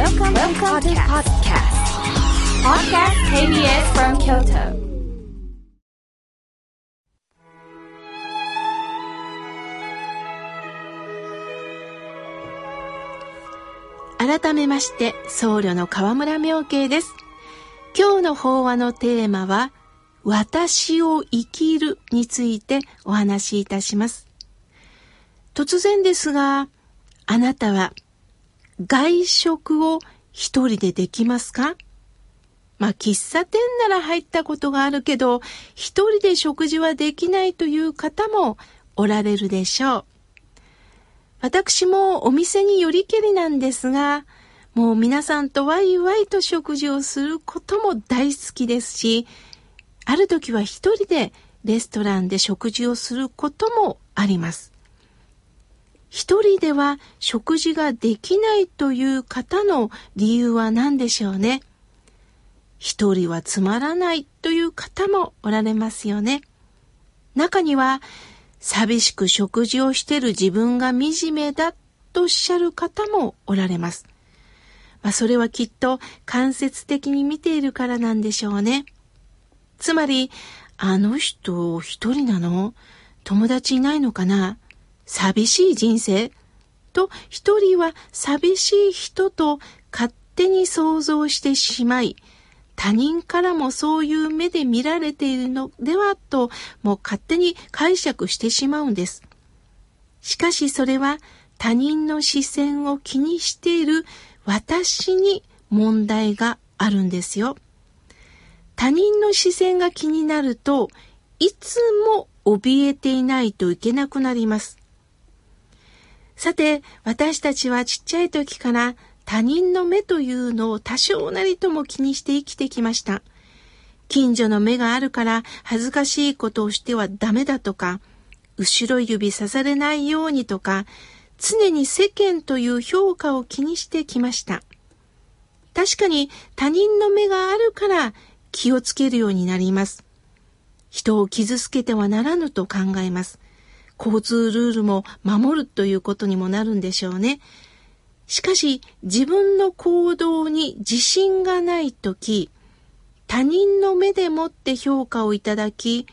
Welcome, Welcome to podcast. Podcast KBS from Kyoto. 改めまして僧侶の河村明慶です今日の法話のテーマは私を生きるについてお話しいたします突然ですがあなたは外食を一人でできますか？まあ、喫茶店なら入ったことがあるけど、一人で食事はできないという方もおられるでしょう。私もお店によりけりなんですが、もう皆さんとワイワイと食事をすることも大好きですし、ある時は一人でレストランで食事をすることもあります。一人では食事ができないという方の理由は何でしょうね。一人はつまらないという方もおられますよね。中には寂しく食事をしてる自分が惨めだとおっしゃる方もおられます。まあ、それはきっと間接的に見ているからなんでしょうね。つまり、あの人一人なの？友達いないのかな？寂しい人生と一人は寂しい人と勝手に想像してしまい、他人からもそういう目で見られているのではと、もう勝手に解釈してしまうんです。しかしそれは他人の視線を気にしている私に問題があるんですよ。他人の視線が気になるといつも怯えていないといけなくなります。さて、私たちはちっちゃい時から他人の目というのを多少なりとも気にして生きてきました。近所の目があるから恥ずかしいことをしてはダメだとか、後ろ指さされないようにとか、常に世間という評価を気にしてきました。確かに他人の目があるから気をつけるようになります。人を傷つけてはならぬと考えます。交通ルールも守るということにもなるんでしょうね。しかし自分の行動に自信がないとき、他人の目でもって評価をいただき、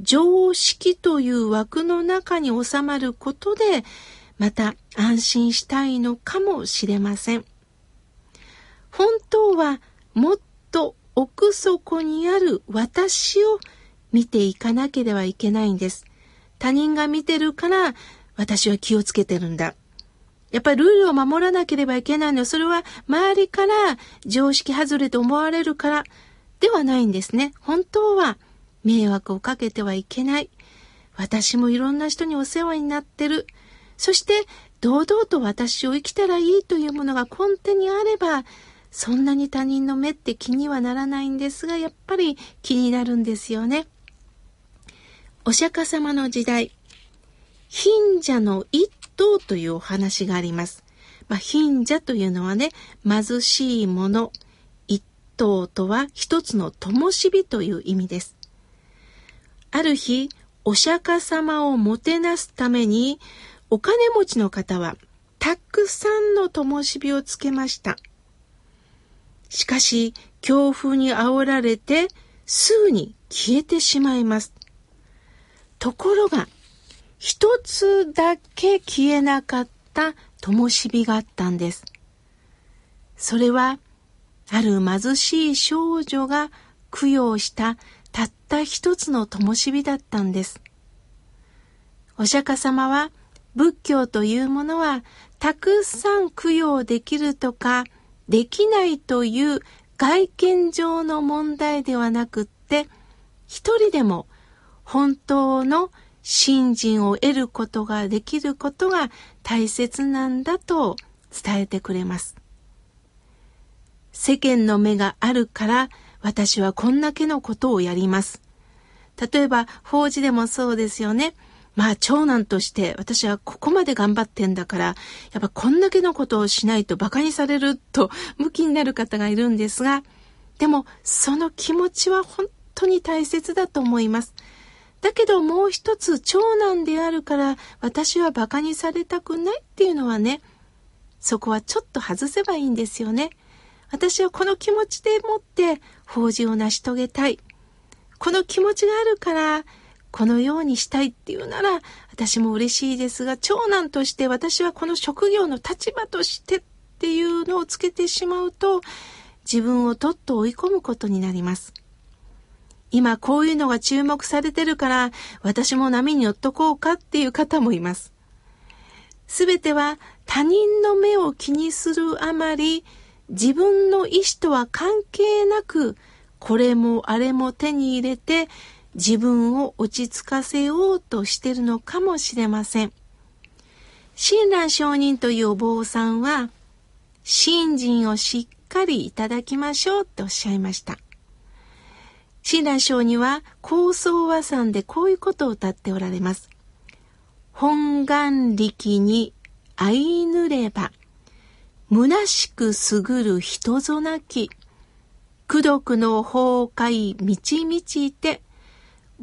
常識という枠の中に収まることで、また安心したいのかもしれません。本当はもっと奥底にある私を見ていかなければいけないんです。他人が見てるから私は気をつけてるんだ。やっぱりルールを守らなければいけないのは、それは周りから常識外れと思われるからではないんですね。本当は迷惑をかけてはいけない。私もいろんな人にお世話になってる。そして堂々と私を生きたらいいというものが根底にあれば、そんなに他人の目って気にはならないんですが、やっぱり気になるんですよね。お釈迦様の時代、貧者の一頭というお話があります。まあ、貧者というのはね、貧しいもの。一頭とは一つの灯火という意味です。ある日、お釈迦様をもてなすために、お金持ちの方はたくさんの灯火をつけました。しかし、強風に煽られて、すぐに消えてしまいます。ところが、一つだけ消えなかった灯火があったんです。それは、ある貧しい少女が供養したたった一つの灯火だったんです。お釈迦様は仏教というものはたくさん供養できるとかできないという外見上の問題ではなくって一人でも本当の信心を得ることができることが大切なんだと伝えてくれます。世間の目があるから私はこんだけのことをやります。例えば、法事でもそうですよね。まあ、長男として私はここまで頑張ってんだから、やっぱこんだけのことをしないと馬鹿にされると 向きになる方がいるんですが、でもその気持ちは本当に大切だと思います。だけどもう一つ長男であるから私は馬鹿にされたくないっていうのはね、そこはちょっと外せばいいんですよね。私はこの気持ちでもって法事を成し遂げたい。この気持ちがあるからこのようにしたいっていうなら私も嬉しいですが長男として私はこの職業の立場としてっていうのをつけてしまうと自分をとっと追い込むことになります。今こういうのが注目されてるから私も波に乗っとこうかっていう方もいます。すべては他人の目を気にするあまり自分の意思とは関係なくこれもあれも手に入れて自分を落ち着かせようとしてるのかもしれません。親鸞上人というお坊さんは、信心をしっかりいただきましょうっておっしゃいました。親鸞上人は高僧和算でこういうことを歌っておられます。本願力に相ぬれば、虚しくすぐる人ぞなき、苦毒の崩壊満ち満ちて、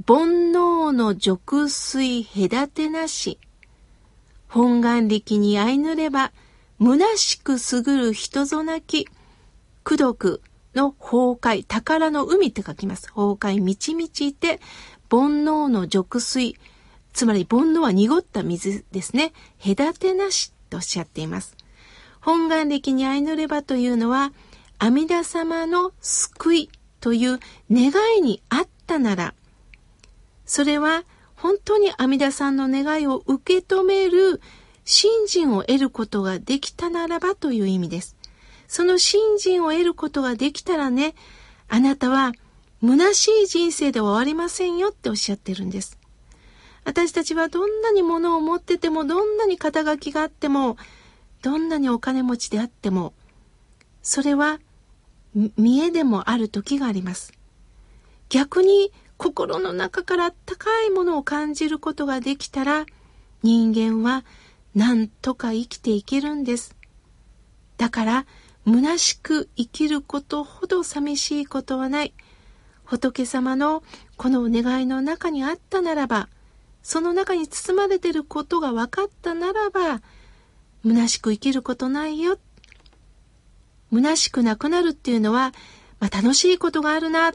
煩悩の俗水隔てなし、本願力に相ぬれば、虚しくすぐる人ぞなき、苦毒の崩壊、宝の海って書きます。崩壊満ち満ちて、煩悩の俗水、つまり煩悩は濁った水ですね。隔てなしとおっしゃっています。本願力に相ぬればというのは、阿弥陀様の救いという願いにあったなら、それは本当に阿弥陀さんの願いを受け止める信心を得ることができたならばという意味です。その信心を得ることができたらね、あなたは虚しい人生では終わりませんよっておっしゃってるんです。私たちはどんなに物を持ってても、どんなに肩書きがあっても、どんなにお金持ちであっても、それは見えでもある時があります。逆に心の中からあったかいものを感じることができたら、人間は何とか生きていけるんです。だから、虚しく生きることほど寂しいことはない。仏様のこのお願いの中にあったならば、その中に包まれてることが分かったならば、虚しく生きることないよ。虚しくなくなるっていうのは、まあ、楽しいことがあるな、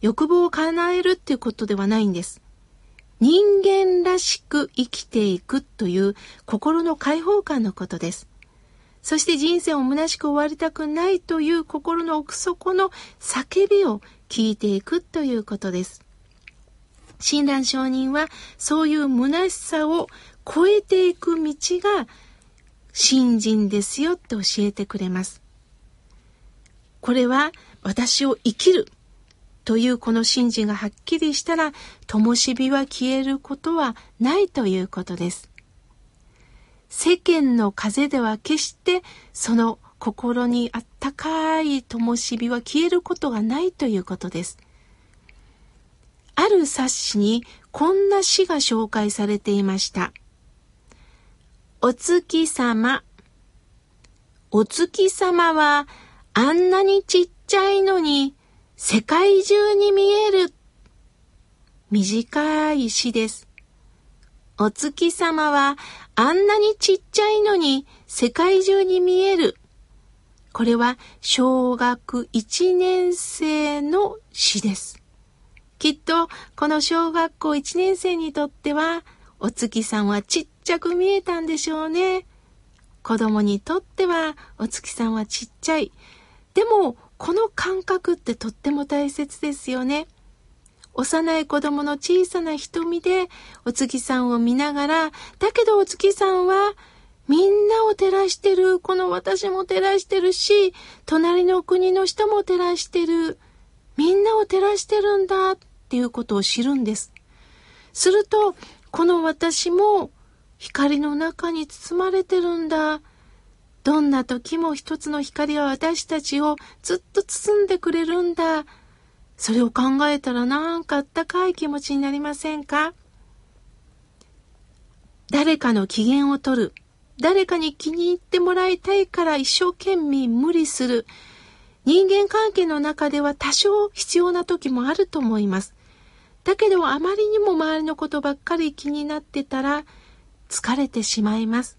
欲望を叶えるっていうことではないんです。人間らしく生きていくという心の解放感のことです。そして人生を虚しく終わりたくないという心の奥底の叫びを聞いていくということです。親鸞上人はそういう虚しさを超えていく道が信心ですよって教えてくれます。これは私を生きるというこの信心がはっきりしたら、灯火は消えることはないということです。世間の風では決してその心にあったかい灯火は消えることがないということです。ある冊子にこんな詩が紹介されていました。お月様。お月様はあんなにちっちゃいのに世界中に見える。短い詩です。お月様はあんなにちっちゃいのに世界中に見える。これは小学1年生の詩です。きっとこの小学校1年生にとってはお月さんはちっちゃく見えたんでしょうね。子供にとってはお月さんはちっちゃい。でも、この感覚ってとっても大切ですよね。幼い子供の小さな瞳でお月さんを見ながら、だけどお月さんはみんなを照らしてる。この私も照らしてるし、隣の国の人も照らしてる。みんなを照らしてるんだっていうことを知るんです。すると、この私も光の中に包まれてるんだ。どんな時も一つの光は私たちをずっと包んでくれるんだ。それを考えたらなんかあったかい気持ちになりませんか？誰かの機嫌を取る。誰かに気に入ってもらいたいから一生懸命無理する。人間関係の中では多少必要な時もあると思います。だけどあまりにも周りのことばっかり気になってたら疲れてしまいます。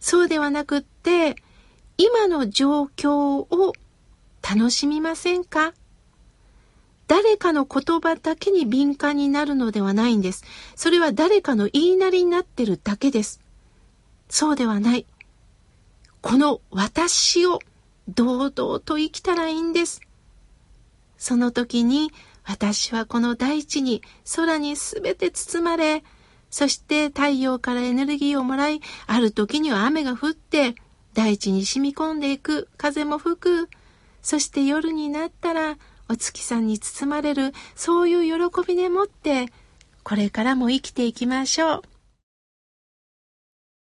そうではなくって、今の状況を楽しみませんか？誰かの言葉だけに敏感になるのではないんです。それは誰かの言いなりになってるだけです。そうではない。この私を堂々と生きたらいいんです。その時に私はこの大地に空にすべて包まれ、そして太陽からエネルギーをもらい、ある時には雨が降って、大地に染み込んでいく、風も吹く、そして夜になったらお月さんに包まれる、そういう喜びでもって、これからも生きていきましょう。